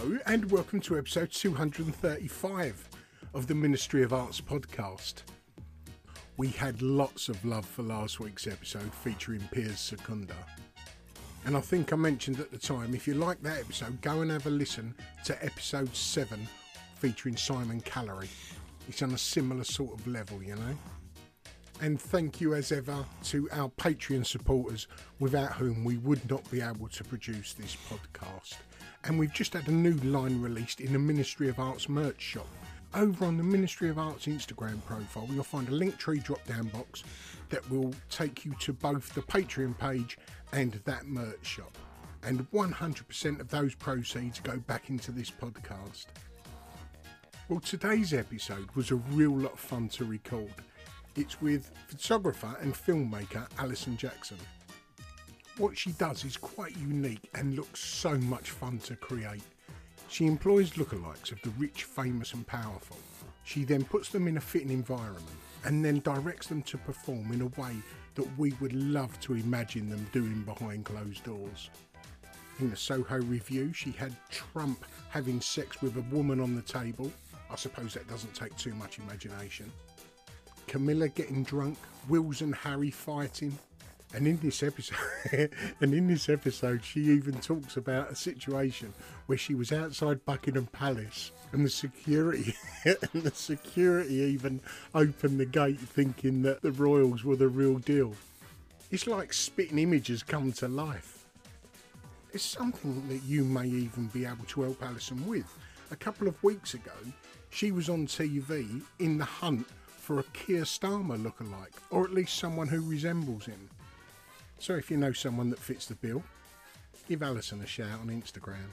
Hello, and welcome to episode 235 of the Ministry of Arts podcast. We had lots of love for last week's episode featuring Piers Secunda. And I think I mentioned at the time, if you like that episode, go and have a listen to episode 7 featuring Simon Callery. It's on a similar sort of level, you know. And thank you as ever to our Patreon supporters, without whom we would not be able to produce this podcast. And we've just had a new line released in the Ministry of Arts merch shop. Over on the Ministry of Arts Instagram profile, you'll find a link tree drop down box that will take you to both the Patreon page and that merch shop. And 100% of those proceeds go back into this podcast. Well, today's episode was a real lot of fun to record. It's with photographer and filmmaker Alison Jackson. What she does is quite unique and looks so much fun to create. She employs lookalikes of the rich, famous, and powerful. She then puts them in a fitting environment and then directs them to perform in a way that we would love to imagine them doing behind closed doors. In the Soho review, she had Trump having sex with a woman on the table. I suppose that doesn't take too much imagination. Camilla getting drunk, Wills and Harry fighting. And in this episode, and in this episode, she even talks about a situation where she was outside Buckingham Palace, and the security, and the security even opened the gate, thinking that the royals were the real deal. It's like spitting images come to life. It's something that you may even be able to help Alison with. A couple of weeks ago, she was on TV in the hunt for a Keir Starmer lookalike, or at least someone who resembles him. So if you know someone that fits the bill, give Alison a shout on Instagram.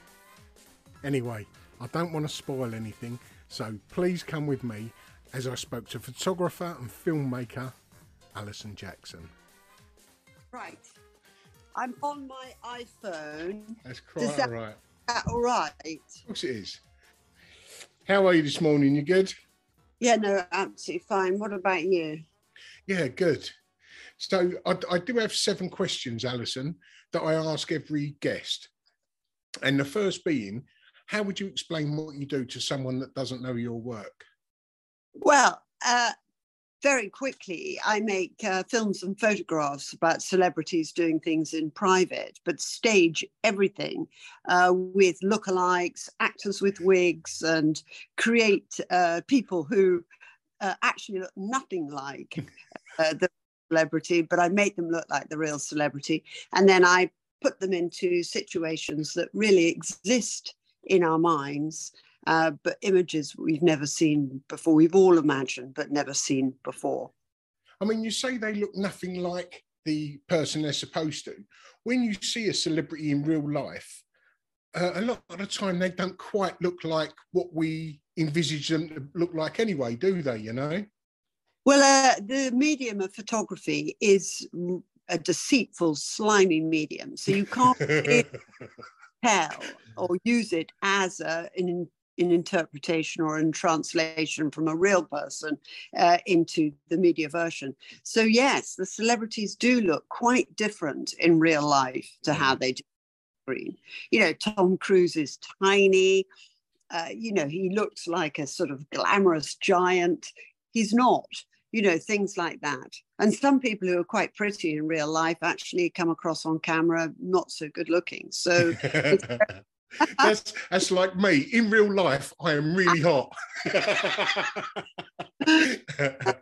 Anyway, I don't want to spoil anything, so please come with me as I spoke to photographer and filmmaker Alison Jackson. Right. I'm on my iPhone. That's quite that- all right. Uh, all right. Of course it is. How are you this morning? You good? Yeah, no, absolutely fine. What about you? Yeah, good. So I, I do have seven questions, Alison, that I ask every guest. And the first being, how would you explain what you do to someone that doesn't know your work? Well, uh, very quickly, I make uh, films and photographs about celebrities doing things in private, but stage everything uh, with lookalikes, actors with wigs, and create uh, people who uh, actually look nothing like uh, the celebrity, but I make them look like the real celebrity. And then I put them into situations that really exist in our minds, uh, but images we've never seen before. We've all imagined, but never seen before. I mean, you say they look nothing like the person they're supposed to. When you see a celebrity in real life, uh, a lot of the time they don't quite look like what we envisage them to look like anyway, do they? You know? Well, uh, the medium of photography is a deceitful, slimy medium. So you can't tell or use it as a, an, an interpretation or in translation from a real person uh, into the media version. So, yes, the celebrities do look quite different in real life to how mm. they do screen. You know, Tom Cruise is tiny. Uh, you know, he looks like a sort of glamorous giant. He's not you know, things like that. And some people who are quite pretty in real life actually come across on camera not so good looking. So that's that's like me. In real life, I am really hot.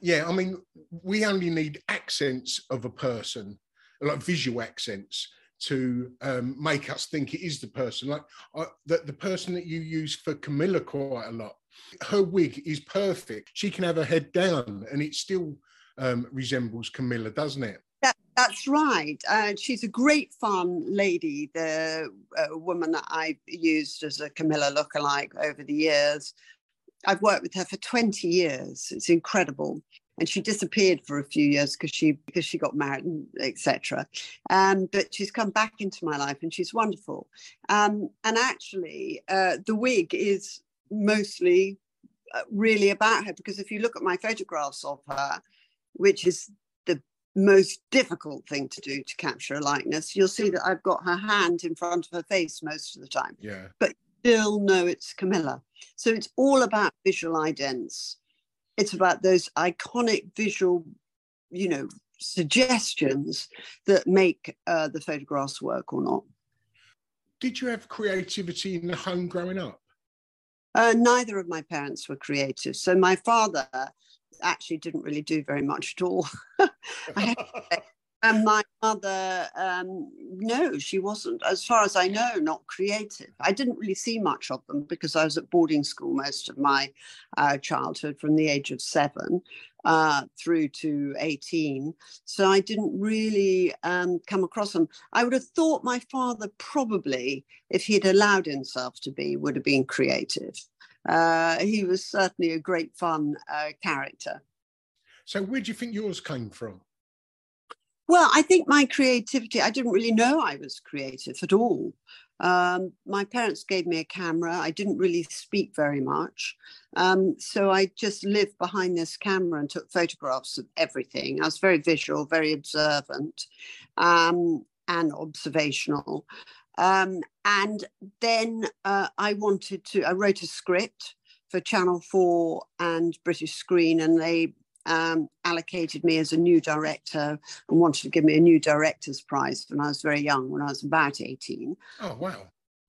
yeah, I mean, we only need accents of a person, like visual accents, to um, make us think it is the person. Like uh, the, the person that you use for Camilla quite a lot her wig is perfect. She can have her head down and it still um, resembles Camilla, doesn't it? That, that's right. Uh, she's a great fun lady, the uh, woman that I've used as a Camilla lookalike over the years. I've worked with her for 20 years. It's incredible. And she disappeared for a few years because she because she got married, etc. Um, but she's come back into my life and she's wonderful. Um, and actually, uh, the wig is mostly uh, really about her because if you look at my photographs of her, which is the most difficult thing to do to capture a likeness, you'll see that I've got her hand in front of her face most of the time. Yeah. But still know it's Camilla. So it's all about visual idents. It's about those iconic visual, you know, suggestions that make uh, the photographs work or not. Did you have creativity in the home growing up? Uh, neither of my parents were creative. So my father actually didn't really do very much at all. and my mother, um, no, she wasn't, as far as I know, not creative. I didn't really see much of them because I was at boarding school most of my uh, childhood from the age of seven uh, through to 18. So I didn't really um, come across them. I would have thought my father probably, if he'd allowed himself to be, would have been creative. Uh, he was certainly a great fun uh, character. So where do you think yours came from? Well, I think my creativity, I didn't really know I was creative at all. Um, my parents gave me a camera. I didn't really speak very much. Um, so I just lived behind this camera and took photographs of everything. I was very visual, very observant, um, and observational. Um, and then uh, I wanted to, I wrote a script for Channel 4 and British Screen, and they um, allocated me as a new director and wanted to give me a new director's prize when I was very young, when I was about 18. Oh, wow.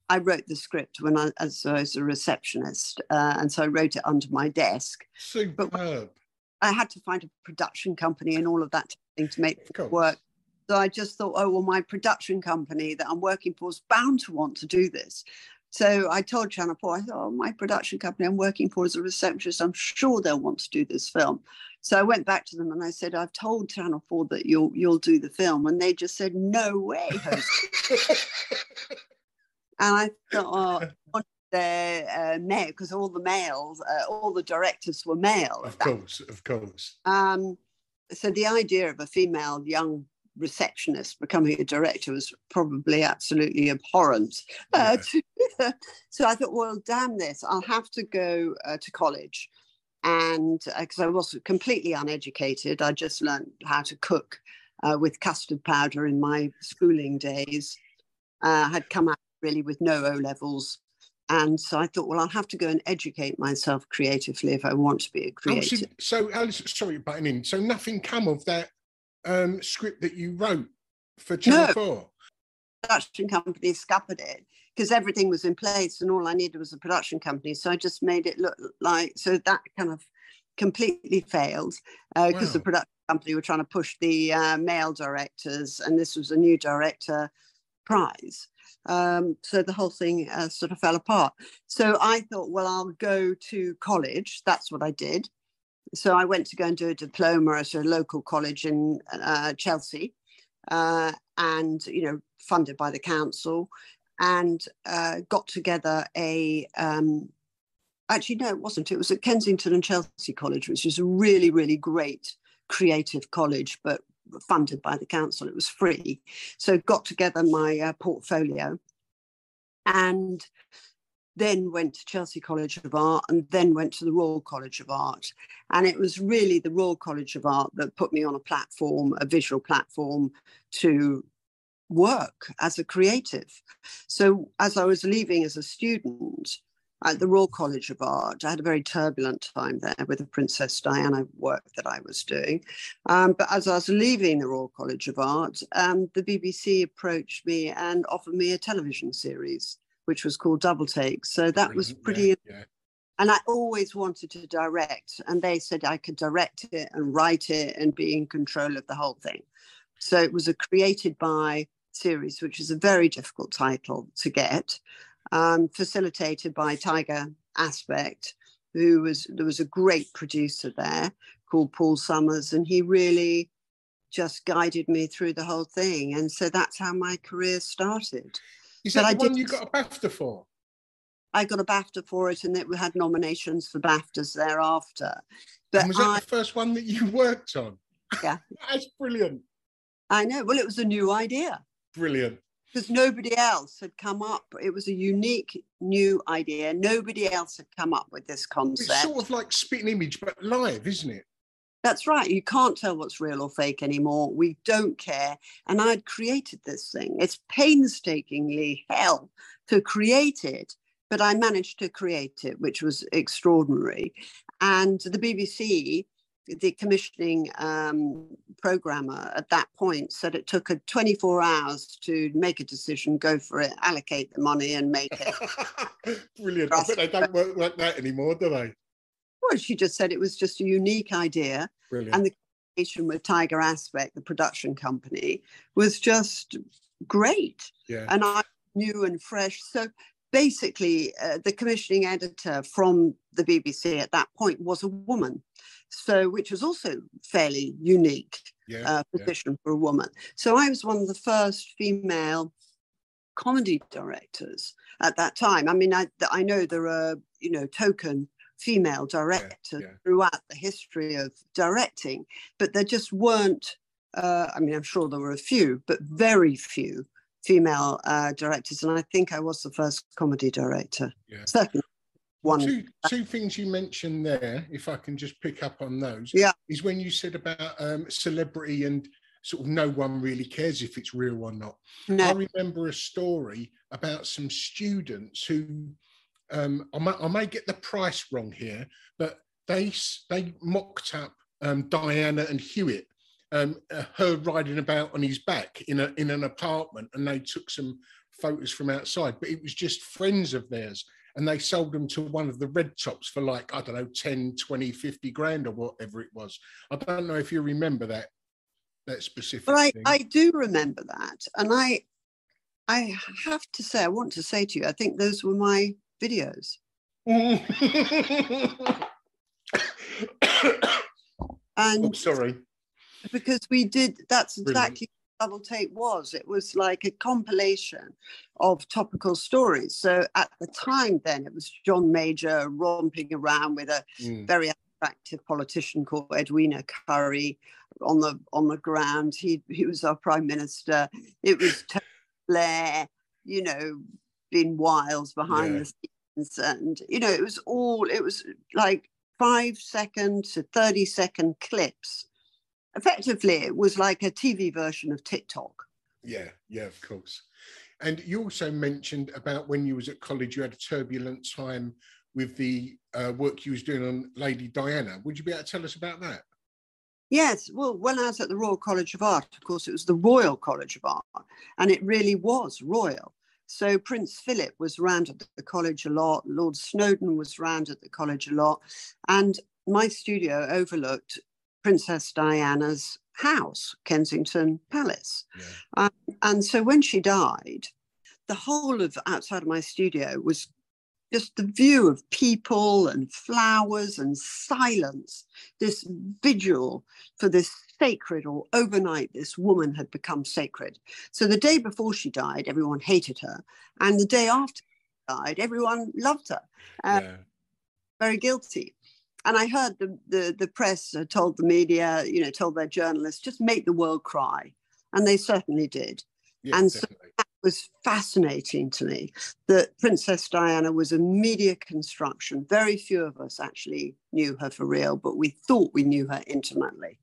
I wrote the script when I, as I was a receptionist, uh, and so I wrote it under my desk. Superb. But I had to find a production company and all of that thing to make it work. So I just thought, oh well, my production company that I'm working for is bound to want to do this. So I told Channel 4, I thought, oh, my production company I'm working for as a receptionist, I'm sure they'll want to do this film. So I went back to them and I said, I've told Channel 4 that you'll you'll do the film. And they just said, No way. and I thought, oh, the uh, male, because all the males, uh, all the directors were male. Of course, of course. Um, so the idea of a female young receptionist becoming a director was probably absolutely abhorrent. Uh, so I thought, well, damn this, I'll have to go uh, to college and because uh, I was completely uneducated, I just learned how to cook uh, with custard powder in my schooling days. Uh, had come out really with no O levels. And so I thought, well, I'll have to go and educate myself creative,ly if I want to be a creative. Oh, so, so Alice, sorry, butting in. So nothing come of that um, script that you wrote for Channel no. 4? Production company scuppered it because everything was in place and all I needed was a production company. So I just made it look like so that kind of completely failed because uh, wow. the production company were trying to push the uh, male directors, and this was a new director prize. Um, so the whole thing uh, sort of fell apart. So I thought, well, I'll go to college. That's what I did. So I went to go and do a diploma at a local college in uh, Chelsea, uh, and you know, funded by the council, and uh, got together a. Um, actually, no, it wasn't. It was at Kensington and Chelsea College, which is a really, really great creative college, but funded by the council. It was free. So got together my uh, portfolio and then went to Chelsea College of Art and then went to the Royal College of Art. And it was really the Royal College of Art that put me on a platform, a visual platform to work as a creative. So as I was leaving as a student, at the Royal College of Art. I had a very turbulent time there with the Princess Diana work that I was doing. Um, but as I was leaving the Royal College of Art, um, the BBC approached me and offered me a television series, which was called Double Take. So that was pretty. Yeah, yeah. And I always wanted to direct, and they said I could direct it and write it and be in control of the whole thing. So it was a created by series, which is a very difficult title to get um, facilitated by Tiger Aspect, who was there was a great producer there called Paul Summers, and he really just guided me through the whole thing. And so that's how my career started. That I one did- you got a BAFTA for? I got a BAFTA for it, and it, we had nominations for BAFTAs thereafter. But and was that I, the first one that you worked on? Yeah. That's brilliant. I know, well, it was a new idea. Brilliant. because nobody else had come up. It was a unique new idea. Nobody else had come up with this concept. It's sort of like spitting image, but live, isn't it? That's right. You can't tell what's real or fake anymore. We don't care. And I'd created this thing. It's painstakingly hell to create it, but I managed to create it, which was extraordinary. And the BBC, the commissioning um, programmer at that point, said it took her 24 hours to make a decision, go for it, allocate the money, and make it. Brilliant. I bet they don't work like that anymore, do they? Well, she just said it was just a unique idea. Brilliant. and the collaboration with Tiger Aspect, the production company, was just great. yeah. And I new and fresh. So basically, uh, the commissioning editor from the BBC at that point was a woman. So, which was also fairly unique yeah. uh, yeah. position for a woman. So I was one of the first female comedy directors at that time. I mean, I, I know there are, you know, token female directors yeah. throughout the history of directing, but there just weren't, uh, I mean, I'm sure there were a few, but very few female uh, directors. And I think I was the first comedy director. Yeah. Certainly one. Two, two things you mentioned there, if I can just pick up on those, Yeah. is when you said about um, celebrity and sort of no one really cares if it's real or not. I remember a story about some students who um, I, may, I may get the price wrong here, but they they mocked up um, Diana and Hewitt, um, uh, her riding about on his back in a in an apartment, and they took some photos from outside. But it was just friends of theirs, and they sold them to one of the red tops for like I don't know 10, 20, 50 grand or whatever it was. I don't know if you remember that that specific. but I, thing. I do remember that. And I, I have to say, I want to say to you, I think those were my videos. And oh, sorry. because we did that's exactly what double take was it was like a compilation of topical stories so at the time then it was john major romping around with a Mm. very attractive politician called edwina Currie on the on the ground he he was our prime minister it was Tony blair you know being wiles behind Yeah. the scenes and you know it was all it was like five second to 30 second clips effectively it was like a tv version of tiktok Yeah, yeah, of course. And you also mentioned about when you was at college, you had a turbulent time with the uh, work you was doing on Lady Diana. Would you be able to tell us about that? Yes, well, when I was at the Royal College of Art, of course, it was the Royal College of Art, and it really was royal. So Prince Philip was round at the college a lot, Lord Snowdon was round at the college a lot, and my studio overlooked Princess Diana's house, Kensington Palace. Yeah. Um, and so when she died, the whole of outside of my studio was just the view of people and flowers and silence, this vigil for this sacred, or overnight, this woman had become sacred. So the day before she died, everyone hated her. And the day after she died, everyone loved her. Uh, yeah. Very guilty. And I heard the, the, the press uh, told the media, you know, told their journalists, just make the world cry. And they certainly did. yeah and so definitely. Was fascinating to me that Princess Diana was a media construction. Very few of us actually knew her for real, but we thought we knew her intimately.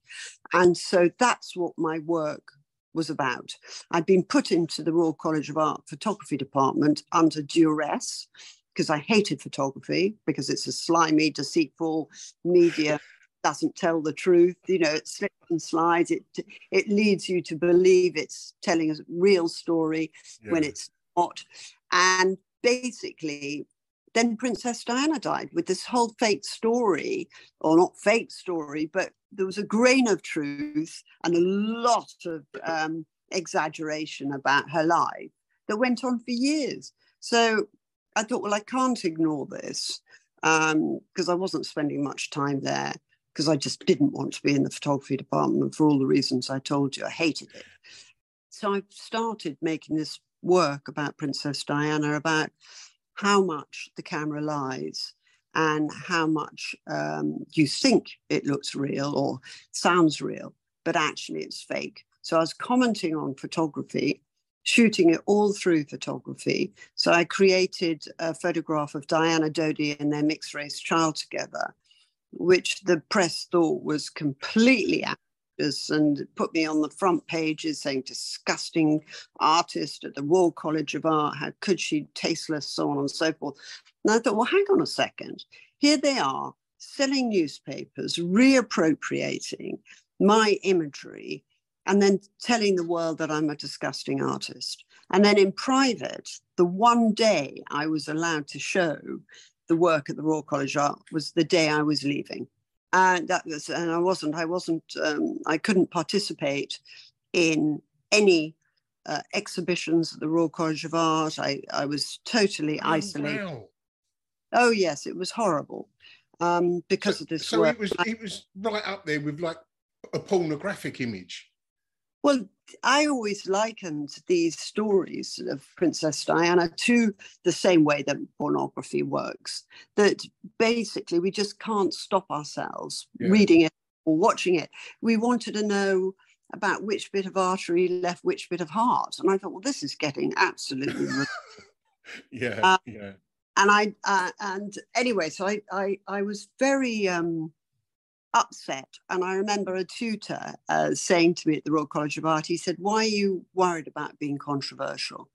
And so that's what my work was about. I'd been put into the Royal College of Art photography department under duress because I hated photography because it's a slimy, deceitful media doesn't tell the truth. You know, it slips and slides. It it leads you to believe it's telling a real story when it's not. And basically, then Princess Diana died with this whole fake story, or not fake story, but there was a grain of truth and a lot of um, exaggeration about her life that went on for years. So I thought, well, I can't ignore this because I wasn't spending much time there because I just didn't want to be in the photography department for all the reasons I told you. I hated it. So I started making this work about Princess Diana, about how much the camera lies and how much um, you think it looks real or sounds real, but actually it's fake. So I was commenting on photography, shooting it all through photography. So I created a photograph of Diana Dodi and their mixed race child together, which the press thought was completely outrageous and put me on the front pages saying disgusting artist at the Royal College of Art. How could she? Tasteless, so on and so forth. And I thought, well, hang on a second. Here they are selling newspapers, reappropriating my imagery, and then telling the world that I'm a disgusting artist. And then in private, the one day I was allowed to show the work at the Royal College of Art was the day I was leaving. And that was, and I wasn't, I wasn't, um, I couldn't participate in any uh, exhibitions at the Royal College of Art. I, I was totally Oh, isolated. wow. Oh yes, it was horrible um, because so, of this so work. it was it was right up there with like a pornographic image. Well, I always likened these stories of Princess Diana to the same way that pornography works. That basically we just can't stop ourselves Yeah. reading it or watching it. We wanted to know about which bit of artery left which bit of heart, and I thought, well, this is getting absolutely. Yeah, Uh, yeah. and I uh, and anyway, so I I, I was very um, upset, and I remember a tutor uh, saying to me at the Royal College of Art, he said, "Why are you worried about being controversial?"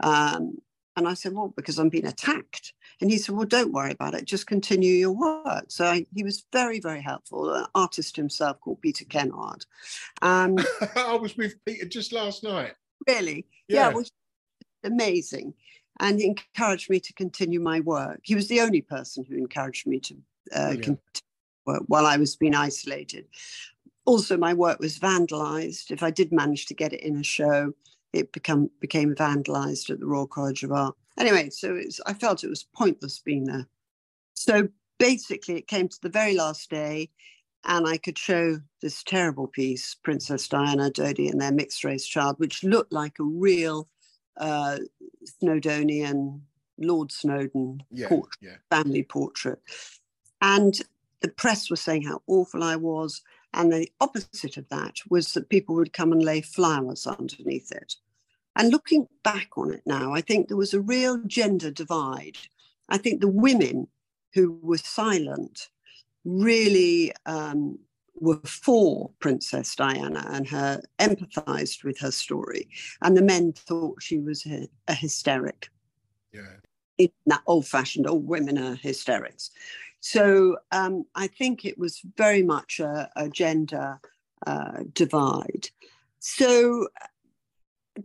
Um, and I said, "Well, because I'm being attacked." And he said, "Well, don't worry about it. Just continue your work." So I, he was very very helpful. An artist himself called Peter Kennard. Um, I was with Peter just last night. really yeah, Yeah. well, amazing and he encouraged me to continue my work he was the only person who encouraged me to uh, continue while i was being isolated also my work was vandalized if i did manage to get it in a show it become became vandalized at the royal college of art anyway so it's i felt it was pointless being there so basically it came to the very last day and I could show this terrible piece, Princess Diana Dodi and their mixed race child, which looked like a real uh, Snowdonian Lord Snowdon Yeah, portrait, yeah. family portrait. And the press was saying how awful I was. And the opposite of that was that people would come and lay flowers underneath it. And looking back on it now, I think there was a real gender divide. I think the women who were silent really um, were for Princess Diana and her empathized with her story. And the men thought she was a, a hysteric Yeah. in that old fashioned old women are hysterics. So um, I think it was very much a, a gender uh, divide. So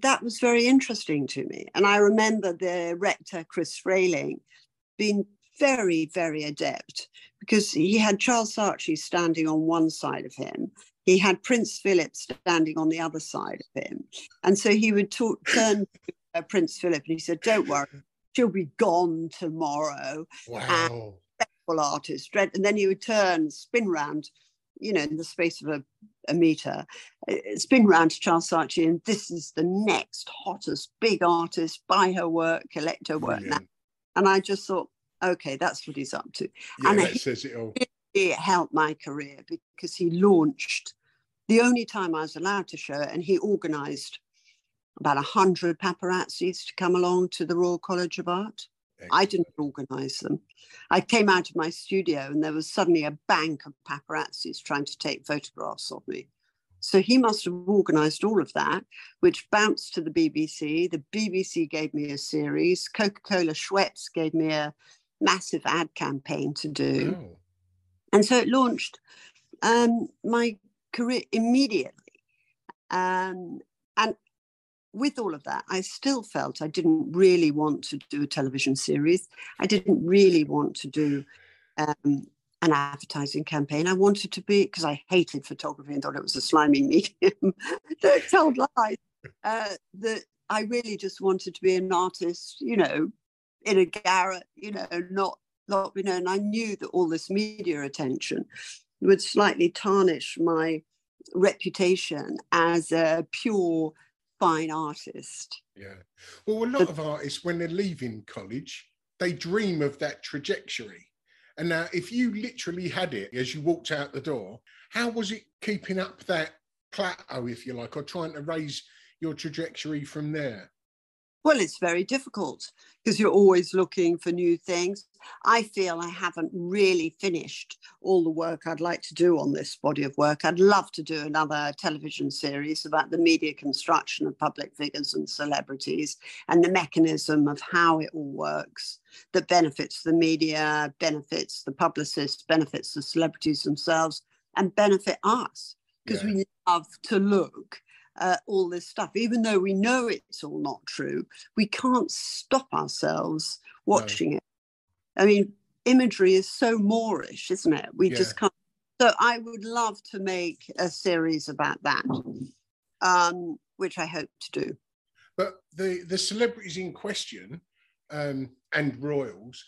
that was very interesting to me. And I remember the rector, Chris Frayling, being very, very adept because he had Charles Saatchi standing on one side of him. He had Prince Philip standing on the other side of him. And so he would talk, turn to uh, Prince Philip and he said, Don't worry, she'll be gone tomorrow. Wow. And artist. And then you would turn, spin round, you know, in the space of a, a meter, uh, spin round to Charles Saatchi, and this is the next hottest big artist. Buy her work, collect her work. And I just thought, okay, that's what he's up to. Yeah, and that he, says it all. It helped my career because he launched the only time I was allowed to show it, and he organised about a hundred paparazzis to come along to the Royal College of Art. Excellent. I didn't organise them. I came out of my studio and there was suddenly a bank of paparazzis trying to take photographs of me. So he must have organised all of that, which bounced to the BBC. The BBC gave me a series. Coca Cola Schweppes gave me a massive ad campaign to do. Oh. And so it launched um, my career immediately. Um, and with all of that, I still felt I didn't really want to do a television series. I didn't really want to do um, an advertising campaign. I wanted to be, because I hated photography and thought it was a slimy medium that told lies, uh, that I really just wanted to be an artist, you know, in a garret, you know, not, not, you know, and I knew that all this media attention would slightly tarnish my reputation as a pure fine artist. Yeah. Well, a lot of artists, when they're leaving college, they dream of that trajectory. And now, if you literally had it as you walked out the door, how was it keeping up that plateau, if you like, or trying to raise your trajectory from there? Well, it's very difficult because you're always looking for new things. I feel I haven't really finished all the work I'd like to do on this body of work. I'd love to do another television series about the media construction of public figures and celebrities and the mechanism of how it all works that benefits the media, benefits the publicists, benefits the celebrities themselves, and benefit us because yeah. we love to look uh, all this stuff. Even though we know it's all not true, we can't stop ourselves watching no. it. I mean, imagery is so moreish, isn't it? We yeah. just can't. So I would love to make a series about that, um, which I hope to do. But the the celebrities in question um, and royals,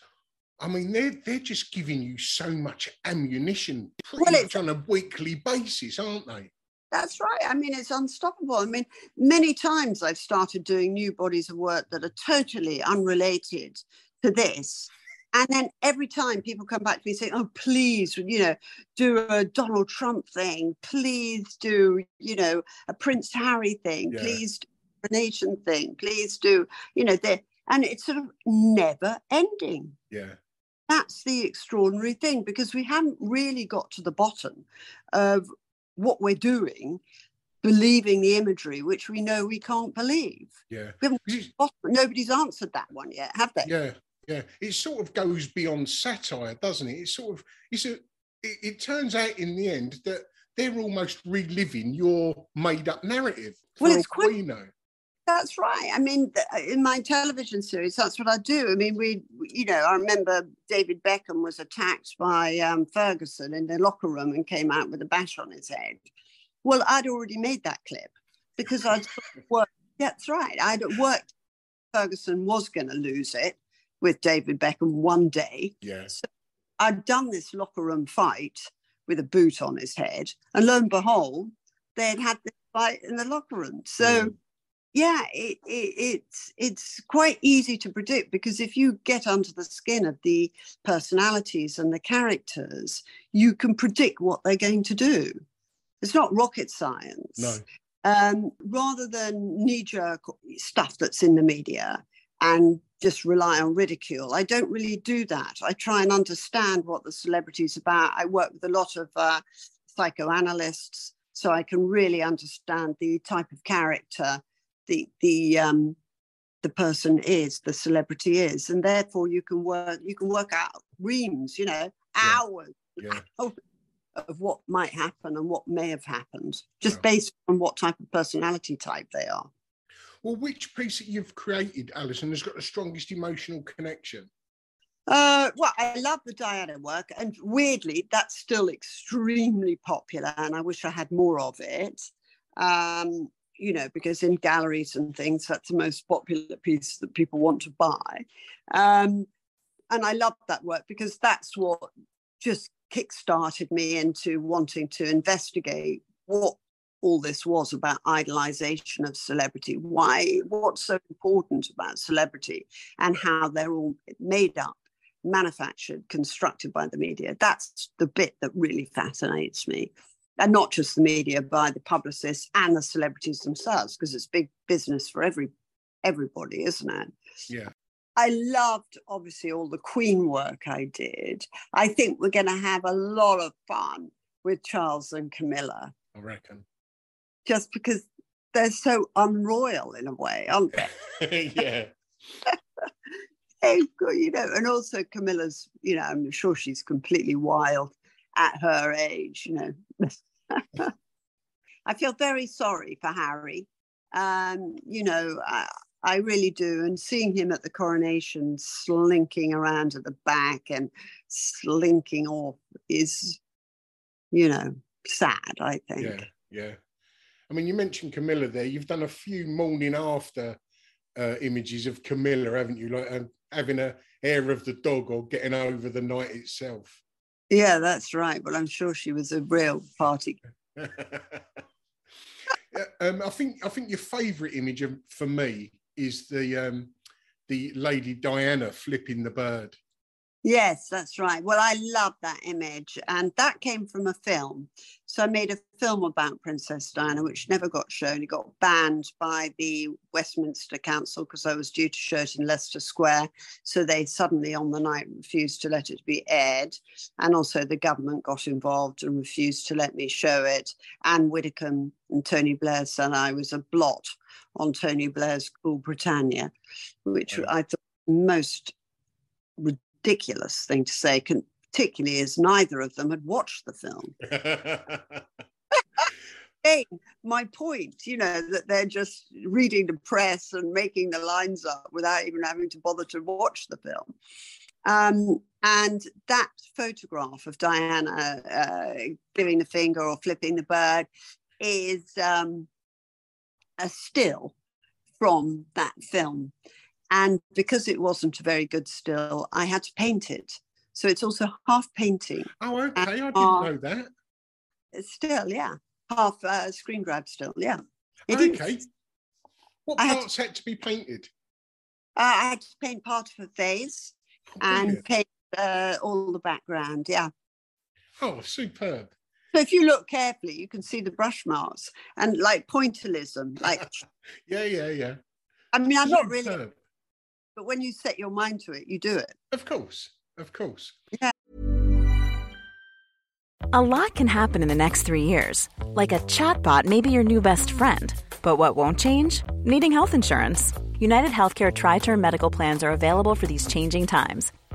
I mean, they're they're just giving you so much ammunition pretty well, much on a weekly basis, aren't they? That's right. I mean, it's unstoppable. I mean, many times I've started doing new bodies of work that are totally unrelated to this. And then every time people come back to me saying, oh, please, you know, do a Donald Trump thing. Please do, you know, a Prince Harry thing. Yeah. Please do a nation thing. Please do, you know, and it's sort of never ending. Yeah. That's the extraordinary thing because we haven't really got to the bottom of what we're doing believing the imagery which we know we can't believe. Yeah. Nobody's answered that one yet have they? Yeah yeah. It sort of goes beyond satire doesn't it? It's sort of it's a it, it turns out in the end that they're almost reliving your made up narrative well it's quite we know that's right. I mean, in my television series, that's what I do. I mean, we, you know, I remember David Beckham was attacked by um, Ferguson in the locker room and came out with a bash on his head. Well, I'd already made that clip because I'd worked. That's right. I'd worked. Ferguson was going to lose it with David Beckham one day. Yes. So I'd done this locker room fight with a boot on his head, and lo and behold, they'd had this fight in the locker room. So. Mm yeah, it, it, it's it's quite easy to predict because if you get under the skin of the personalities and the characters, you can predict what they're going to do. It's not rocket science. No. Um, rather than knee-jerk stuff that's in the media and just rely on ridicule, I don't really do that. I try and understand what the celebrity's about. I work with a lot of uh, psychoanalysts, so I can really understand the type of character the the um, the person is, the celebrity is, and therefore you can work you can work out reams, you know, hours, yeah. hours of what might happen and what may have happened, just yeah. based on what type of personality type they are. Well, which piece that you've created, Alison, has got the strongest emotional connection? Uh, well, I love the Diana work, and weirdly, that's still extremely popular, and I wish I had more of it. Um, you know, because in galleries and things, that's the most popular piece that people want to buy. Um, and I love that work because that's what just kick-started me into wanting to investigate what all this was about idolization of celebrity. Why what's so important about celebrity and how they're all made up manufactured constructed by the media. That's the bit that really fascinates me and not just the media by the publicists and the celebrities themselves because it's big business for every everybody isn't it Yeah. I loved obviously all the Queen work I did. I think we're going to have a lot of fun with Charles and Camilla I reckon. just because they're so unroyal in a way, aren't they? yeah. You know, and also Camilla's, you know, I'm sure she's completely wild at her age, you know. I feel very sorry for Harry. Um, you know, I, I really do. And seeing him at the coronation slinking around at the back and slinking off is, you know, sad, I think. Yeah. Yeah. I mean, you mentioned Camilla there. You've done a few morning after uh, images of Camilla, haven't you? Like um, having a hair of the dog or getting over the night itself. Yeah, that's right. But I'm sure she was a real party. Um, I think I think your favourite image of, for me is the um, the Lady Diana flipping the bird. Yes, that's right. Well, I love that image. And that came from a film. So I made a film about Princess Diana, which never got shown. It got banned by the Westminster Council because I was due to show it in Leicester Square. So they suddenly, on the night, refused to let it be aired. And also the government got involved and refused to let me show it. Anne Widdecombe and Tony Blair said I was a blot on Tony Blair's Cool Britannia, which. I thought most ridiculous thing to say, particularly as neither of them had watched the film. Again, my point, you know, that they're just reading the press and making the lines up without even having to bother to watch the film. Um, and that photograph of Diana uh, giving the finger or flipping the bird is um, a still from that film. And because it wasn't a very good still, I had to paint it. So it's also half painting, oh, okay. I didn't Uh, know that. It's still, yeah, half uh, screen grab still, yeah. It Okay. What I had to- parts had to be painted? Uh, I had to paint part of her face Oh, and paint uh, all the background, yeah. oh, superb. So if you look carefully, you can see the brush marks and like pointillism. Like, Yeah, yeah, yeah. I mean, I'm not really, Superb. But when you set your mind to it, you do it. Of course, of course. Yeah. A lot can happen in the next three years. Like a chatbot may be your new best friend. But what won't change? Needing health insurance. United Healthcare Tri Term Medical Plans are available for these changing times.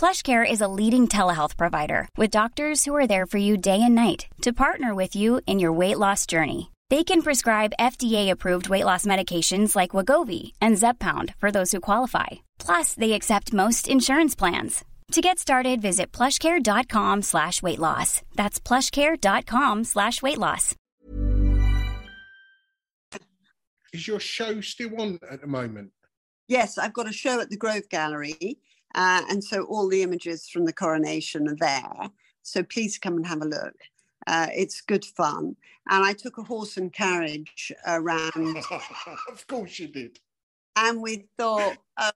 PlushCare is a leading telehealth provider with doctors who are there for you day and night to partner with you in your weight loss journey. They can prescribe FDA-approved weight loss medications like Wegovy and Zepbound for those who qualify. Plus, they accept most insurance plans. To get started, visit plushcare.com slash weight loss. That's plushcare.com slash weight loss. Is your show still on at the moment? Yes, I've got a show at the Grove Gallery. Uh, and so all the images from the coronation are there. So please come and have a look. Uh, it's good fun. And I took a horse and carriage around, of course you did. and we thought, uh,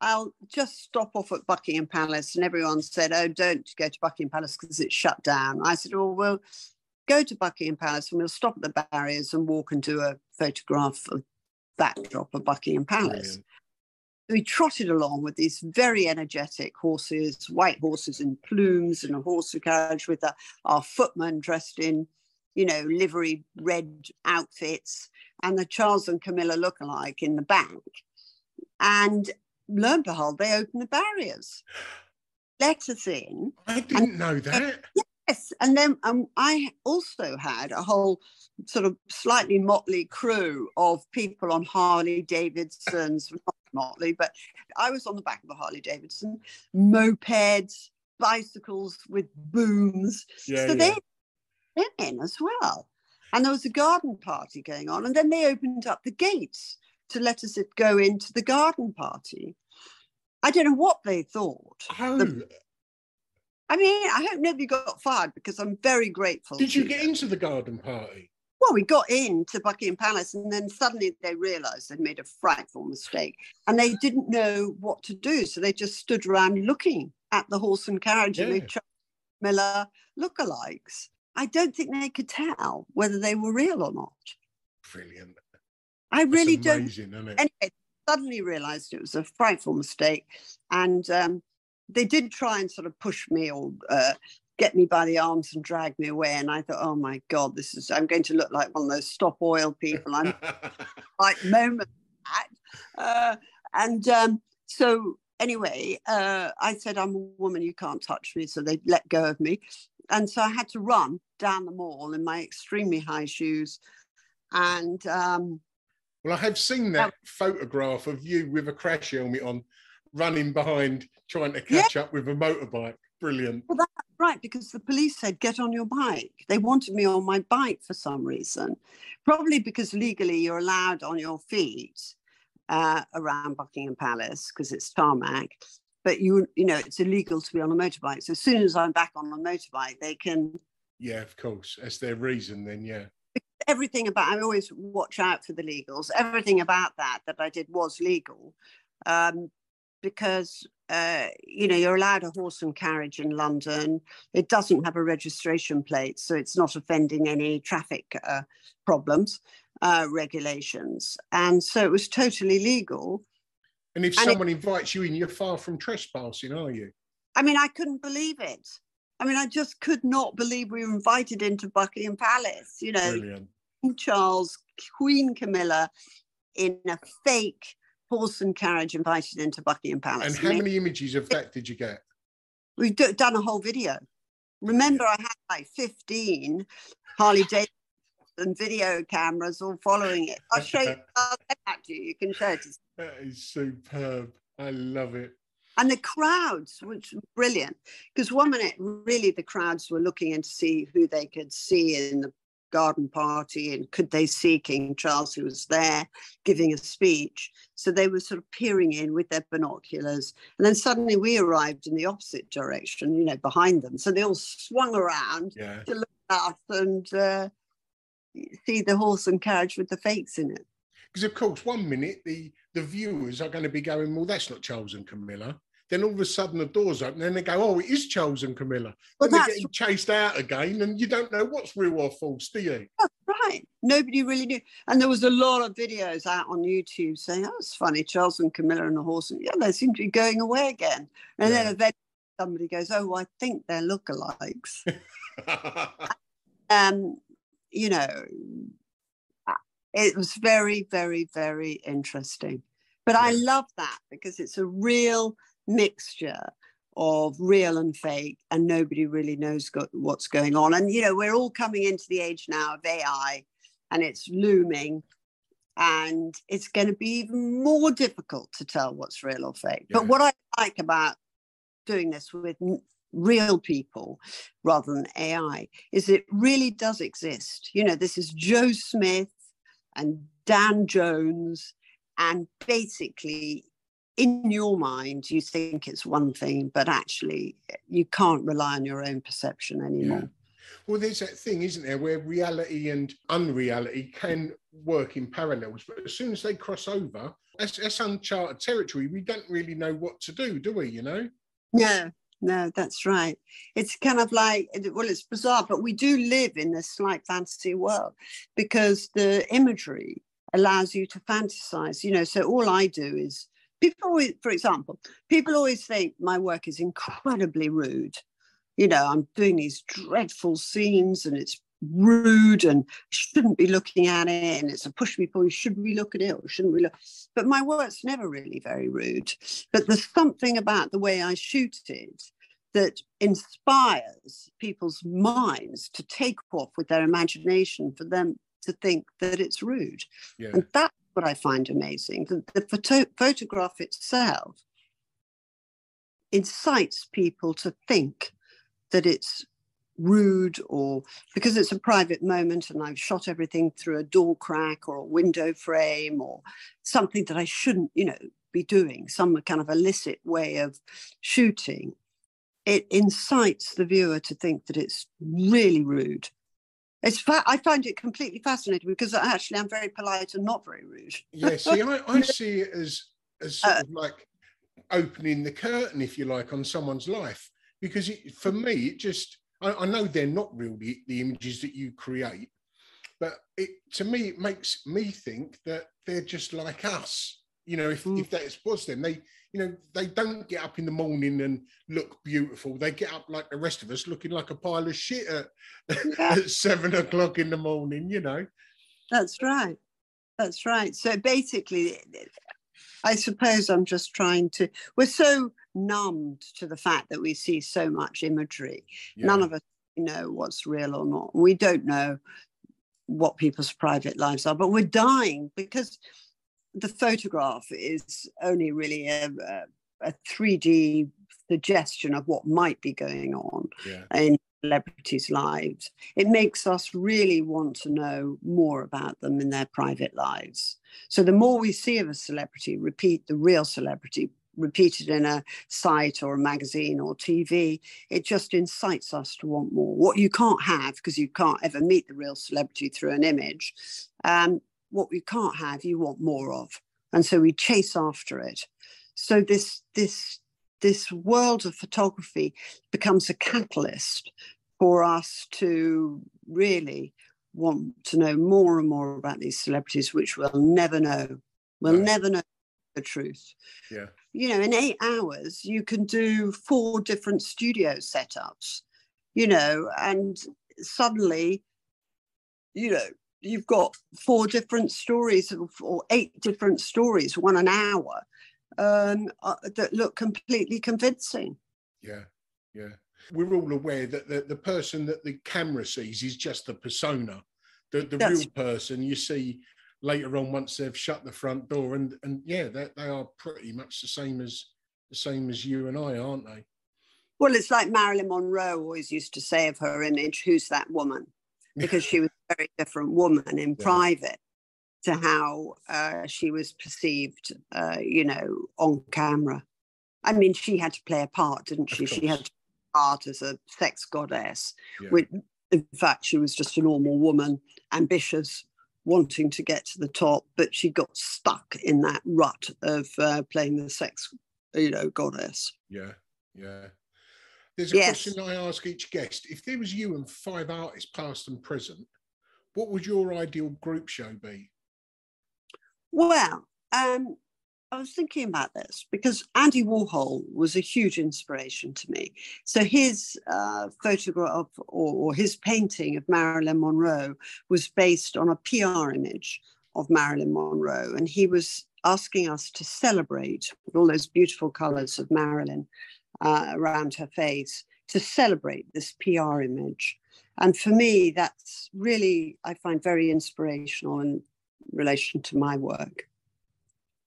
I'll just stop off at Buckingham Palace. And everyone said, Oh, don't go to Buckingham Palace because it's shut down. I said, Well, we'll go to Buckingham Palace and we'll stop at the barriers and walk and do a photograph of backdrop of Buckingham Palace. Brilliant. We trotted along with these very energetic horses, white horses in plumes, and a horse carriage with a, our footman dressed in, you know, livery red outfits, and the Charles and Camilla look-alike in the back. And lo and behold, they opened the barriers, let us in. I didn't know that. Yes, and then um, I also had a whole sort of slightly motley crew of people on Harley Davidsons, motley, but I was on the back of a Harley Davidson, mopeds, bicycles with booms. Yeah, so yeah. they in as well. And there was a garden party going on, and then they opened up the gates to let us go into the garden party. I don't know what they thought. Oh, The- I mean, I hope nobody got fired because I'm very grateful. did you get them. into the garden party? Well, we got into Buckingham Palace, and then suddenly they realised they'd made a frightful mistake, and they didn't know what to do. So they just stood around looking at the horse and carriage, and they Miller lookalikes. I don't think they could tell whether they were real or not. Brilliant. I really don't. amazing, it? Anyway, suddenly realised it was a frightful mistake, and um, they did try and sort of push me or uh, get me by the arms and drag me away. And I thought, oh my god, this is I'm going to look like one of those stop oil people. I'm like moment. Uh, and um, so anyway, uh, I said, I'm a woman, you can't touch me. So they let go of me. And so I had to run down the mall in my extremely high shoes. And um, well, I have seen that photograph of you with a crash helmet on, running behind, trying to Yeah. catch up with a motorbike. Brilliant. well, that's right, because the police said, get on your bike. They wanted me on my bike for some reason. Probably because legally you're allowed on your feet uh, around Buckingham Palace because it's tarmac. But you, you know, it's illegal to be on a motorbike. So as soon as I'm back on a motorbike, they can Yeah, of course. That's their reason then, yeah. everything about I always watch out for the legals. Everything about that that I did was legal, um, because uh, you know you're allowed a horse and carriage in London. It doesn't have a registration plate, so it's not offending any traffic uh, problems uh, regulations, and so it was totally legal. And if And it- someone invites you in, you're far from trespassing, are you? I mean, I couldn't believe it. I mean, I just could not believe we were invited into Buckingham Palace. You know, Brilliant. King Charles, Queen Camilla in a fake horse and carriage invited into Buckingham Palace. And how many images of that did you get? We've do- done a whole video. Remember, I had like 15 Harley Davidson video cameras all following it. I'll show you. I'll get that to you. You can show it. That is superb. I love it. And the crowds, which was brilliant, because one minute really the crowds were looking in to see who they could see in the garden party and could they see King Charles, who was there giving a speech. So they were sort of peering in with their binoculars. And then suddenly we arrived in the opposite direction, you know, behind them. So they all swung around Yeah. to look at us and uh, see the horse and carriage with the fakes in it. Because of course, one minute the the viewers are going to be going, "Well, that's not Charles and Camilla." Then all of a sudden the doors open, and they go, "Oh, it is Charles and Camilla." Well, then they're getting chased out again, and you don't know what's real or false, do you? Right. Nobody really knew. And there was a lot of videos out on YouTube saying, oh, it's funny, Charles and Camilla and the horse. And yeah, they seem to be going away again. And Yeah. then eventually somebody goes, oh, I think they're lookalikes. um, you know, uh, it was very, very, very interesting. But I love that because it's a real mixture of real and fake, and nobody really knows go- what's going on. And, you know, we're all coming into the age now of AI and it's looming. And it's going to be even more difficult to tell what's real or fake. Yeah. But what I like about doing this with real people rather than AI is it really does exist. You know, this is Joe Smith and Dan Jones, and basically, in your mind, you think it's one thing, but actually, eh, you can't rely on your own perception anymore. Well, there's that thing, isn't there, where reality and unreality can work in parallels, but as soon as they cross over, that's, that's uncharted territory. We don't really know what to do, do we? You know? No, no, that's right. It's kind of like, well, it's bizarre, but we do live in this slight fantasy world because the imagery allows you to fantasize, you know. So all I do is People always, for example, people always think my work is incredibly rude. You know, I'm doing these dreadful scenes and it's rude and shouldn't be looking at it and it's a push me pull you shouldn't we look at it or shouldn't we look but my work's never really very rude but there's something about the way i shoot it that inspires people's minds to take off with their imagination for them to think that it's rude yeah. and that's what i find amazing the, the photo- photograph itself incites people to think that it's rude or because it's a private moment and I've shot everything through a door crack or a window frame or something that I shouldn't, you know, be doing, some kind of illicit way of shooting, it incites the viewer to think that it's really rude. It's fa- I find it completely fascinating because actually I'm very polite and not very rude. yeah, see, I, I see it as as sort uh, of like opening the curtain, if you like, on someone's life. Because it, for me, it just I, I know they're not real the, the images that you create, but it to me it makes me think that they're just like us. You know, if, mm. if that was them, they you know they don't get up in the morning and look beautiful. They get up like the rest of us, looking like a pile of shit at, yeah. at seven o'clock in the morning. You know. That's right. That's right. So basically, I suppose I'm just trying to. We're so numbed to the fact that we see so much imagery. Yeah. None of us know what's real or not. We don't know what people's private lives are, but we're dying because the photograph is only really a, a 3D suggestion of what might be going on yeah. in celebrities' lives. It makes us really want to know more about them in their private lives. So the more we see of a celebrity, repeat the real celebrity, repeated in a site or a magazine or TV, it just incites us to want more. What you can't have, because you can't ever meet the real celebrity through an image, um, what you can't have, you want more of. And so we chase after it. So this this this world of photography becomes a catalyst for us to really want to know more and more about these celebrities, which we'll never know. We'll right. never know the truth. Yeah. You know, in eight hours, you can do four different studio setups, you know, and suddenly, you know, you've got four different stories or eight different stories, one an hour, um, uh, that look completely convincing. Yeah, yeah. We're all aware that the, the person that the camera sees is just the persona. The, the real person you see later on once they've shut the front door and and yeah they, they are pretty much the same as the same as you and i aren't they well it's like marilyn monroe always used to say of her image who's that woman because she was very different woman in yeah. private to how uh, she was perceived uh, you know on camera i mean she had to play a part didn't she she had to part as a sex goddess yeah. which in fact she was just a normal woman ambitious wanting to get to the top, but she got stuck in that rut of uh, playing the sex, you know, goddess. Yeah, yeah. There's a yes. question I ask each guest: If there was you and five artists, past and present, what would your ideal group show be? Well, um, I was thinking about this because Andy Warhol was a huge inspiration to me. So his uh, photograph or, or, his painting of Marilyn Monroe was based on a PR image of Marilyn Monroe, and he was asking us to celebrate all those beautiful colors of Marilyn uh, around her face, to celebrate this PR image. And for me, that's really, I find very inspirational in relation to my work.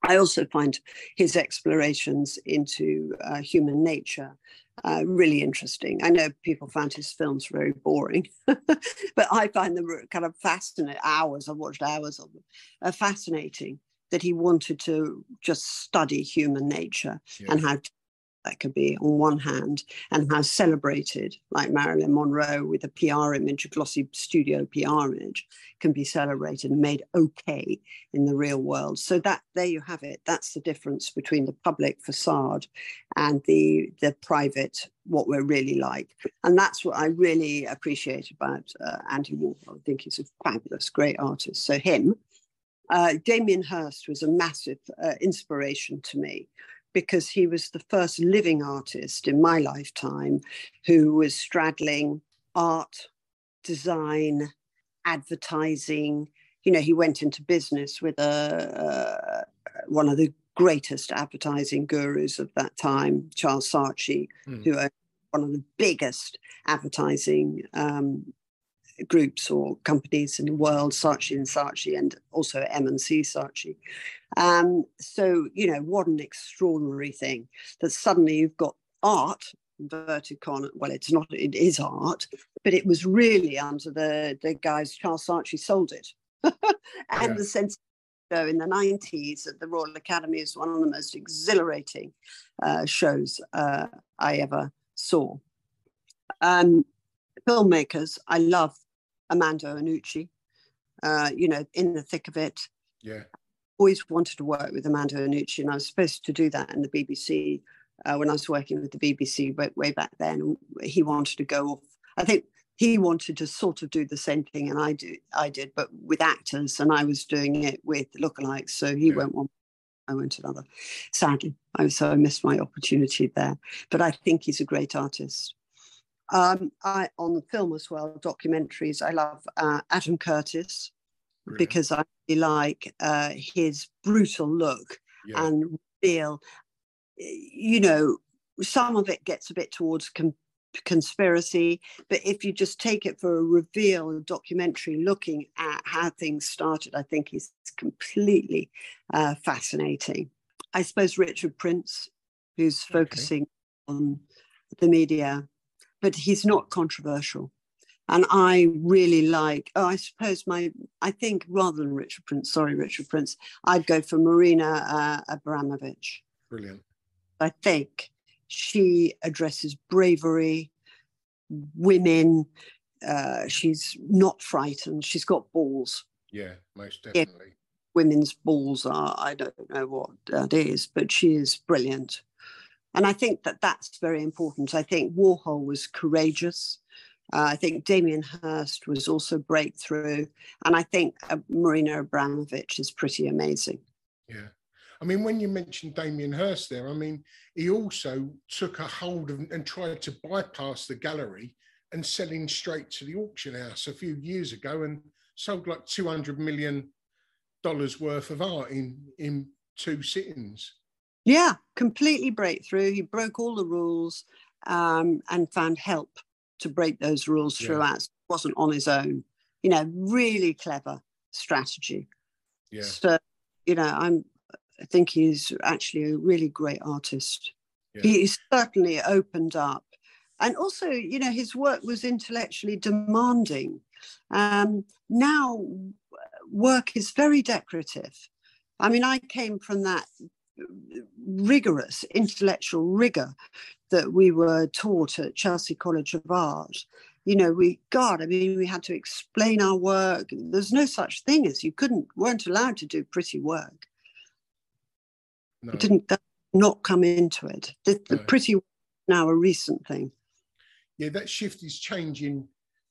I also find his explorations into uh, human nature uh, really interesting. I know people found his films very boring, but I find them kind of fascinating. Hours, I've watched hours of them, uh, fascinating that he wanted to just study human nature yeah. and how that could be on one hand, and how celebrated, like Marilyn Monroe with a PR image, a glossy studio PR image, can be celebrated and made okay in the real world. So that there you have it. That's the difference between the public facade and the the private, what we're really like. And that's what I really appreciate about uh, Andy Warhol. I think he's a fabulous, great artist. So him. Uh, Damien Hirst was a massive uh, inspiration to me because he was the first living artist in my lifetime who was straddling art, design, advertising. You know, he went into business with a, uh, one of the greatest advertising gurus of that time, Charles Saatchi, mm. who owned one of the biggest advertising um, groups or companies in the world, Saatchi and Saatchi, and also M&C Saatchi. Um, so, you know, what an extraordinary thing that suddenly you've got art, inverted comma, well, it's not, it is art, but it was really under the, the guys Charles Saatchi sold it. and yeah. the sense show in the 90s at the Royal Academy is one of the most exhilarating uh, shows uh, I ever saw. Um, filmmakers, I love Armando Iannucci, uh, you know, in the thick of it. Yeah. Always wanted to work with Armando Iannucci, and I was supposed to do that in the BBC uh, when I was working with the BBC way, way back then. He wanted to go off. I think he wanted to sort of do the same thing, and I do. I did, but with actors, and I was doing it with lookalikes. So he yeah. went one I went another. Sadly, I so I missed my opportunity there. But I think he's a great artist. Um, I on the film as well, documentaries. I love uh, Adam Curtis Brilliant. because I really like uh, his brutal look yeah. and feel. You know, some of it gets a bit towards com- conspiracy, but if you just take it for a reveal, a documentary looking at how things started, I think is completely uh, fascinating. I suppose Richard Prince, who's okay. focusing on the media but he's not controversial. And I really like, oh, I suppose my, I think rather than Richard Prince, sorry, Richard Prince, I'd go for Marina uh, Abramovic. Brilliant. I think she addresses bravery, women. Uh, she's not frightened. She's got balls. Yeah, most definitely. If women's balls are, I don't know what that is, but she is brilliant. And I think that that's very important. I think Warhol was courageous. Uh, I think Damien Hirst was also breakthrough. And I think uh, Marina Abramovic is pretty amazing. Yeah. I mean, when you mentioned Damien Hirst there, I mean, he also took a hold of and tried to bypass the gallery and selling straight to the auction house a few years ago and sold like $200 million worth of art in, in two sittings. Yeah, completely breakthrough. He broke all the rules um, and found help to break those rules yeah. throughout. It wasn't on his own. You know, really clever strategy. Yeah. So, you know, I'm. I think he's actually a really great artist. Yeah. He's certainly opened up, and also, you know, his work was intellectually demanding. Um, now, work is very decorative. I mean, I came from that rigorous intellectual rigor that we were taught at Chelsea College of Art. You know, we, God, I mean, we had to explain our work. There's no such thing as you couldn't, weren't allowed to do pretty work. No. It didn't not come into it. The, the no. pretty now a recent thing. Yeah, that shift is changing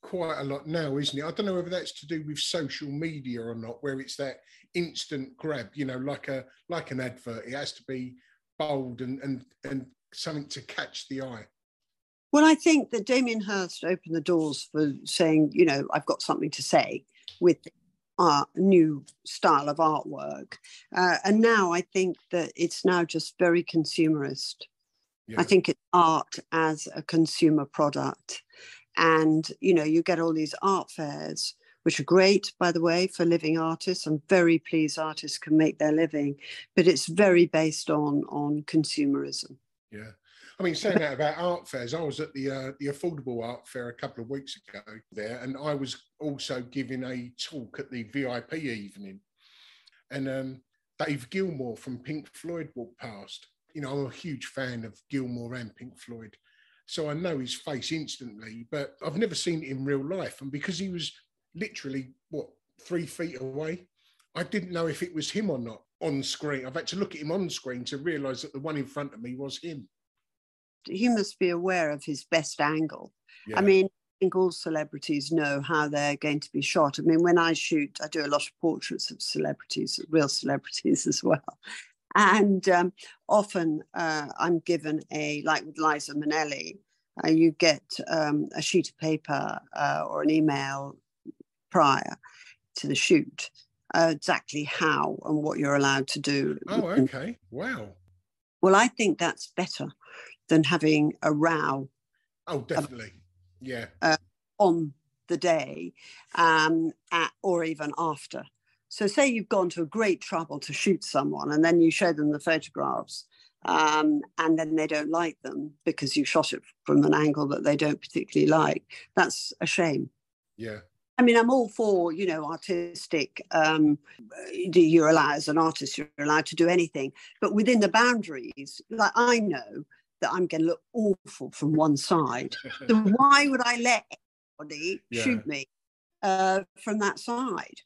quite a lot now, isn't it? I don't know whether that's to do with social media or not, where it's that instant grab, you know, like a like an advert. It has to be bold and and and something to catch the eye. Well, I think that Damien Hirst opened the doors for saying, you know, I've got something to say with our new style of artwork. Uh, and now I think that it's now just very consumerist. Yeah. I think it's art as a consumer product. And, you know, you get all these art fairs, which are great, by the way, for living artists. I'm very pleased artists can make their living, but it's very based on on consumerism. Yeah. I mean, saying that about art fairs, I was at the uh, the affordable art fair a couple of weeks ago there, and I was also giving a talk at the VIP evening, and um, Dave Gilmour from Pink Floyd walked past. You know, I'm a huge fan of Gilmour and Pink Floyd, so I know his face instantly, but I've never seen it in real life. And because he was literally, what, three feet away, I didn't know if it was him or not on screen. I've had to look at him on screen to realize that the one in front of me was him. He must be aware of his best angle. Yeah. I mean, I think all celebrities know how they're going to be shot. I mean, when I shoot, I do a lot of portraits of celebrities, real celebrities as well. And um, often uh, I'm given a, like with Liza Minnelli, uh, you get um, a sheet of paper uh, or an email prior to the shoot, uh, exactly how and what you're allowed to do. Oh, okay. Wow. Well, I think that's better than having a row. Oh, definitely. Yeah. Uh, on the day um, at, or even after. So, say you've gone to a great trouble to shoot someone and then you show them the photographs um, and then they don't like them because you shot it from an angle that they don't particularly like. That's a shame. Yeah. I mean, I'm all for, you know, artistic. Um, you're allowed, as an artist, you're allowed to do anything. But within the boundaries, like I know that I'm going to look awful from one side. so why would I let anybody yeah. shoot me uh, from that side?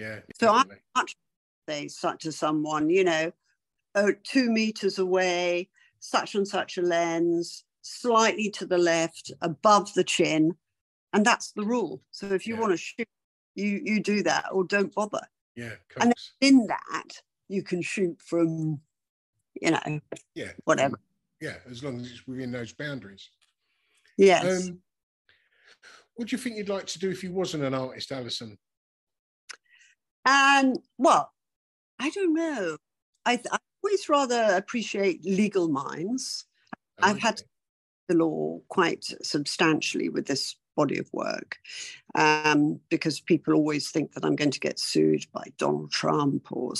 Yeah. So I much say such to someone, you know, oh, two meters away, such and such a lens, slightly to the left, above the chin, and that's the rule. So if you yeah. want to shoot, you you do that or don't bother. Yeah. And in that, you can shoot from, you know, yeah, whatever. Yeah, as long as it's within those boundaries. Yes. Um, what do you think you'd like to do if you wasn't an artist, Alison? Um, well, I don't know. I, I always rather appreciate legal minds. Okay. I've had the law quite substantially with this body of work um, because people always think that I'm going to get sued by Donald Trump or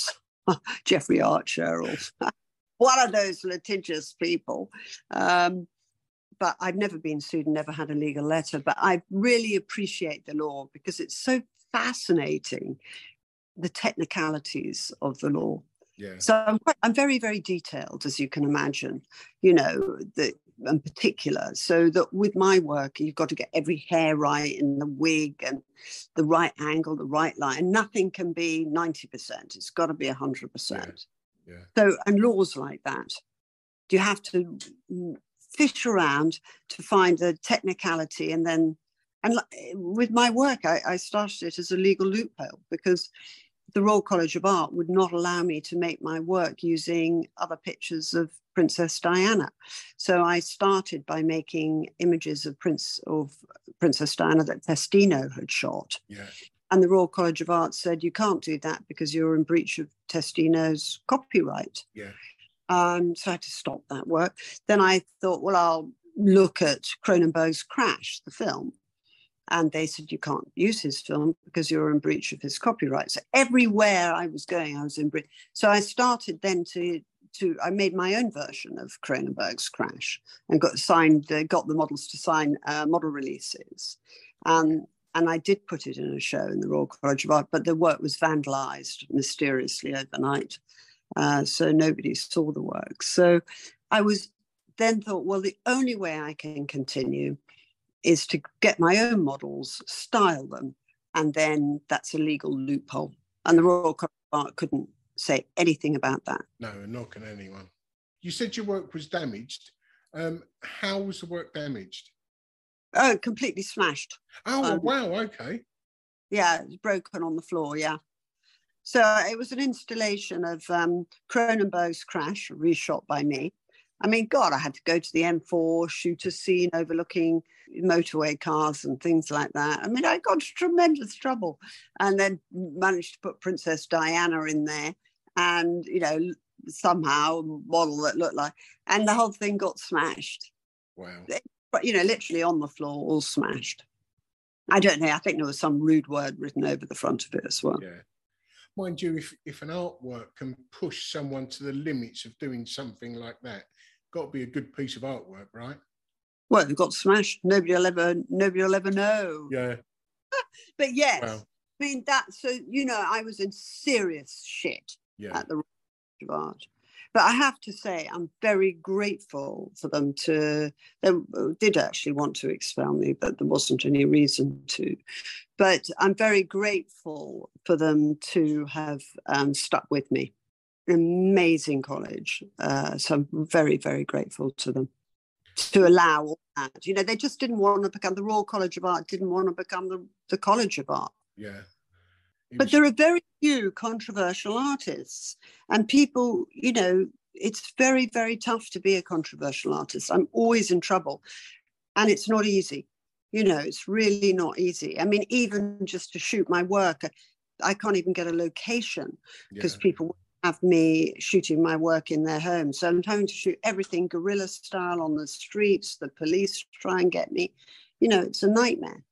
Jeffrey Archer or one of those litigious people. Um, but I've never been sued and never had a legal letter. But I really appreciate the law because it's so fascinating the technicalities of the law. Yeah. So I'm, quite, I'm very, very detailed, as you can imagine, you know, the, in particular. So that with my work, you've got to get every hair right in the wig and the right angle, the right line. Nothing can be 90%. It's got to be 100%. Yeah. yeah. So, and laws like that, you have to fish around to find the technicality and then and with my work I, I started it as a legal loophole because the Royal College of Art would not allow me to make my work using other pictures of Princess Diana. So I started by making images of Prince of Princess Diana that Testino had shot. Yeah. And the Royal College of Art said you can't do that because you're in breach of Testino's copyright. Yeah. Um, so I had to stop that work. Then I thought, well, I'll look at Cronenberg's Crash, the film and they said you can't use his film because you're in breach of his copyright. So everywhere I was going, I was in breach. So I started then to to I made my own version of Cronenberg's Crash and got signed, uh, got the models to sign uh, model releases, um, and I did put it in a show in the Royal College of Art, but the work was vandalised mysteriously overnight, uh, so nobody saw the work. So I was then thought, well, the only way I can continue is to get my own models, style them, and then that's a legal loophole. And the Royal Court couldn't say anything about that. No, nor can anyone. You said your work was damaged. Um, how was the work damaged? Oh, completely smashed. Oh, um, wow. Okay. Yeah, it's broken on the floor. Yeah. So it was an installation of um, Cronenberg's Crash, reshot by me. I mean, God, I had to go to the M4, shoot a scene overlooking motorway cars and things like that. I mean, I got tremendous trouble and then managed to put Princess Diana in there and, you know, somehow model that looked like, and the whole thing got smashed. Wow. But, you know, literally on the floor, all smashed. I don't know. I think there was some rude word written over the front of it as well. Yeah. Mind you, if, if an artwork can push someone to the limits of doing something like that, got to be a good piece of artwork, right? Well, it got smashed. Nobody will ever, nobody will ever know. Yeah. but yes, wow. I mean that. So you know, I was in serious shit yeah. at the Royal of Art. But I have to say, I'm very grateful for them to. They did actually want to expel me, but there wasn't any reason to. But I'm very grateful for them to have um, stuck with me amazing college. Uh, so I'm very, very grateful to them. to allow all that. You know, they just didn't want to become the Royal College of Art, didn't want to become the, the College of Art. Yeah. It But there are very few controversial artists, and people, you know, it's very, very tough to be a controversial artist. I'm always in trouble, and it's not easy. You know, it's really not easy. I mean, even just to shoot my work, I can't even get a location because yeah. people have me shooting my work in their home. So I'm having to shoot everything guerrilla style on the streets. The police try and get me. You know, it's a nightmare.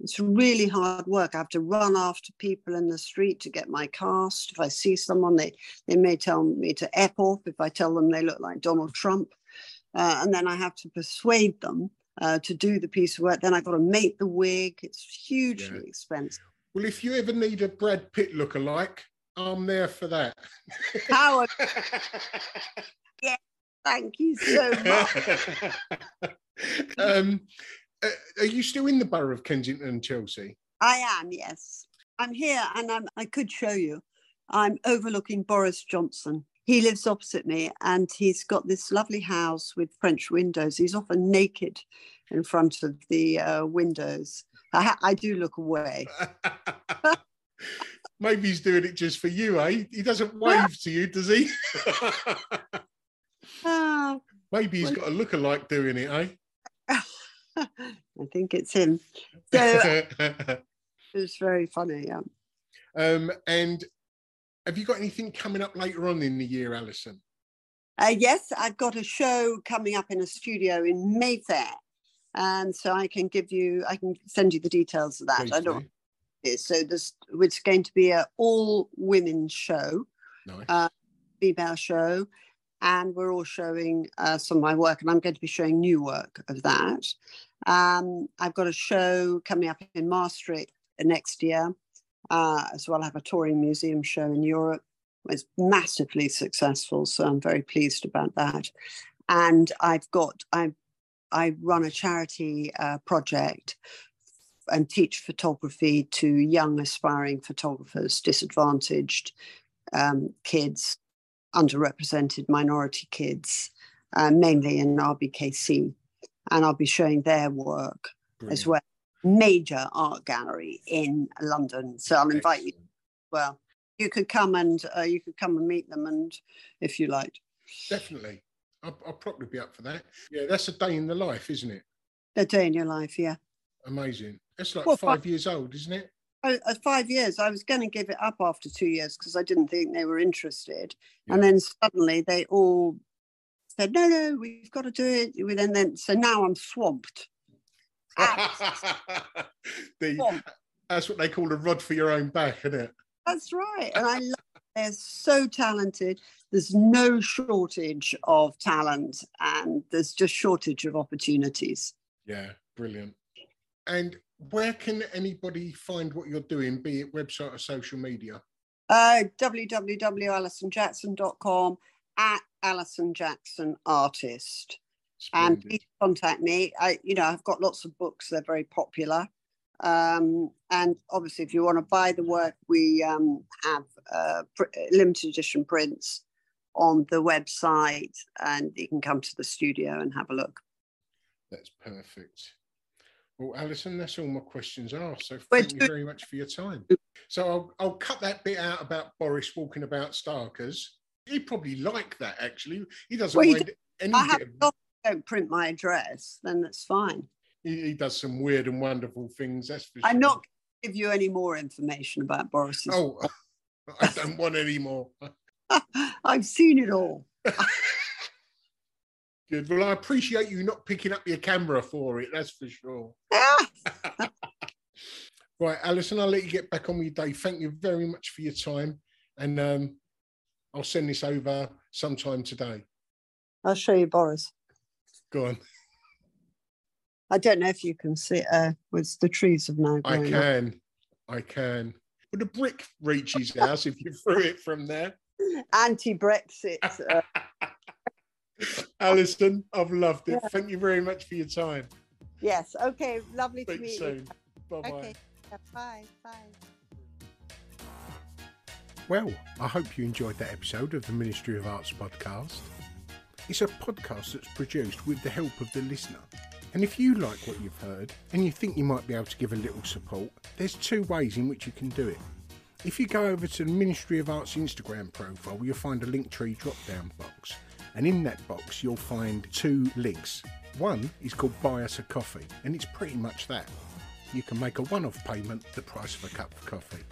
It's really hard work. I have to run after people in the street to get my cast. If I see someone, they, they may tell me to F off if I tell them they look like Donald Trump. Uh, and then I have to persuade them uh, to do the piece of work. Then I've got to make the wig. It's hugely Yeah. expensive. Well, if you ever need a Brad Pitt look-alike, I'm there for that. Howard, thank you so much. um, uh, are you still in the borough of Kensington and Chelsea? I am, yes. I'm here and I'm, I could show you. I'm overlooking Boris Johnson. He lives opposite me and he's got this lovely house with French windows. He's often naked in front of the uh, windows. I, ha- I do look away. Maybe he's doing it just for you, eh? He doesn't wave to you, does he? Maybe he's got a look-alike doing it, eh? I think it's him. So it's very funny. Yeah. um, and have you got anything coming up later on in the year, Alison? Uh, yes, I've got a show coming up in a studio in Mayfair. And so I can give you, I can send you the details of that. Please I don't do. Is. So this it's going to be an all women show, Nice. uh, female show, and we're all showing uh, some of my work, and I'm going to be showing new work of that. Um, I've got a show coming up in Maastricht next year, uh, as well. I have a touring museum show in Europe. It's massively successful, so I'm very pleased about that. And I've got I I run a charity uh, project and teach photography to young aspiring photographers, disadvantaged um, kids, underrepresented minority kids, uh, mainly in RBKC. And I'll be showing their work as well. Major art gallery in London. So I'll invite you. Well, you could come and uh, you could come and meet them, and if you liked, Definitely. I'll, I'll probably be up for that. Yeah, that's a day in the life, isn't it? a day in your life, yeah. Amazing. It's like Well, five years old, isn't it? Oh, at five years, I was going to give it up after two years because I didn't think they were interested. And then suddenly they all said, no, no, we've got to do it. And then, so now I'm swamped. The- Swamped. that's what they call a rod for your own back, isn't it? That's right. And I love they're so talented. There's no shortage of talent and there's just shortage of opportunities. Yeah, brilliant. And where can anybody find what you're doing, be it website or social media? Uh, www.alisonjackson.com at Alison Jackson Artist. and please contact me. I, you know, I've got lots of books; they're very popular. Um, and obviously, if you want to buy the work, we um, have uh, pr- limited edition prints on the website, and you can come to the studio and have a look. That's perfect. Well, Alison, that's all my questions are. So thank you very much for your time. So I'll, I'll cut that bit out about Boris walking about Starkers. He probably like that actually. He doesn't Well, he mind I have of, don't print my address, then that's fine. he, he does some weird and wonderful things. That's for I'm sure. not going to give you any more information about Boris. Oh, I don't want any more. I've seen it all. Good. Well, I appreciate you not picking up your camera for it. That's for sure. Right, Alison, I'll let you get back on with your day. Thank you very much for your time. And um, I'll send this over sometime today. I'll show you Boris. Go on. I don't know if you can see it uh, with the trees have now I grown up. can. I can. Would a brick reach his house if you threw it from there? Anti-Brexit. Uh, Alison, I've loved it. Yeah. Thank you very much for your time. yes. Okay. Lovely to Speak meet you. soon. Bye bye. Okay. Bye. Bye. Well, I hope you enjoyed that episode of the Ministry of Arts podcast. It's a podcast that's produced with the help of the listener. And if you like what you've heard and you think you might be able to give a little support, there's two ways in which you can do it. If you go over to the Ministry of Arts Instagram profile, you'll find a Linktree drop down box. And in that box, you'll find two links. One is called Buy Us a Coffee, and it's pretty much that. You can make a one off payment, the price of a cup of coffee.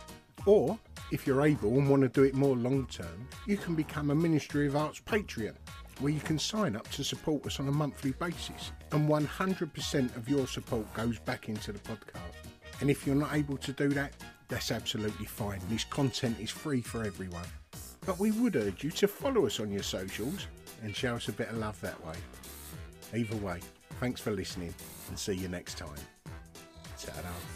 Or, if you're able and want to do it more long term, you can become a Ministry of Arts Patreon, where you can sign up to support us on a monthly basis. And 100% of your support goes back into the podcast. And if you're not able to do that, that's absolutely fine. This content is free for everyone. But we would urge you to follow us on your socials and show us a bit of love that way. Either way, thanks for listening and see you next time. Ta-da.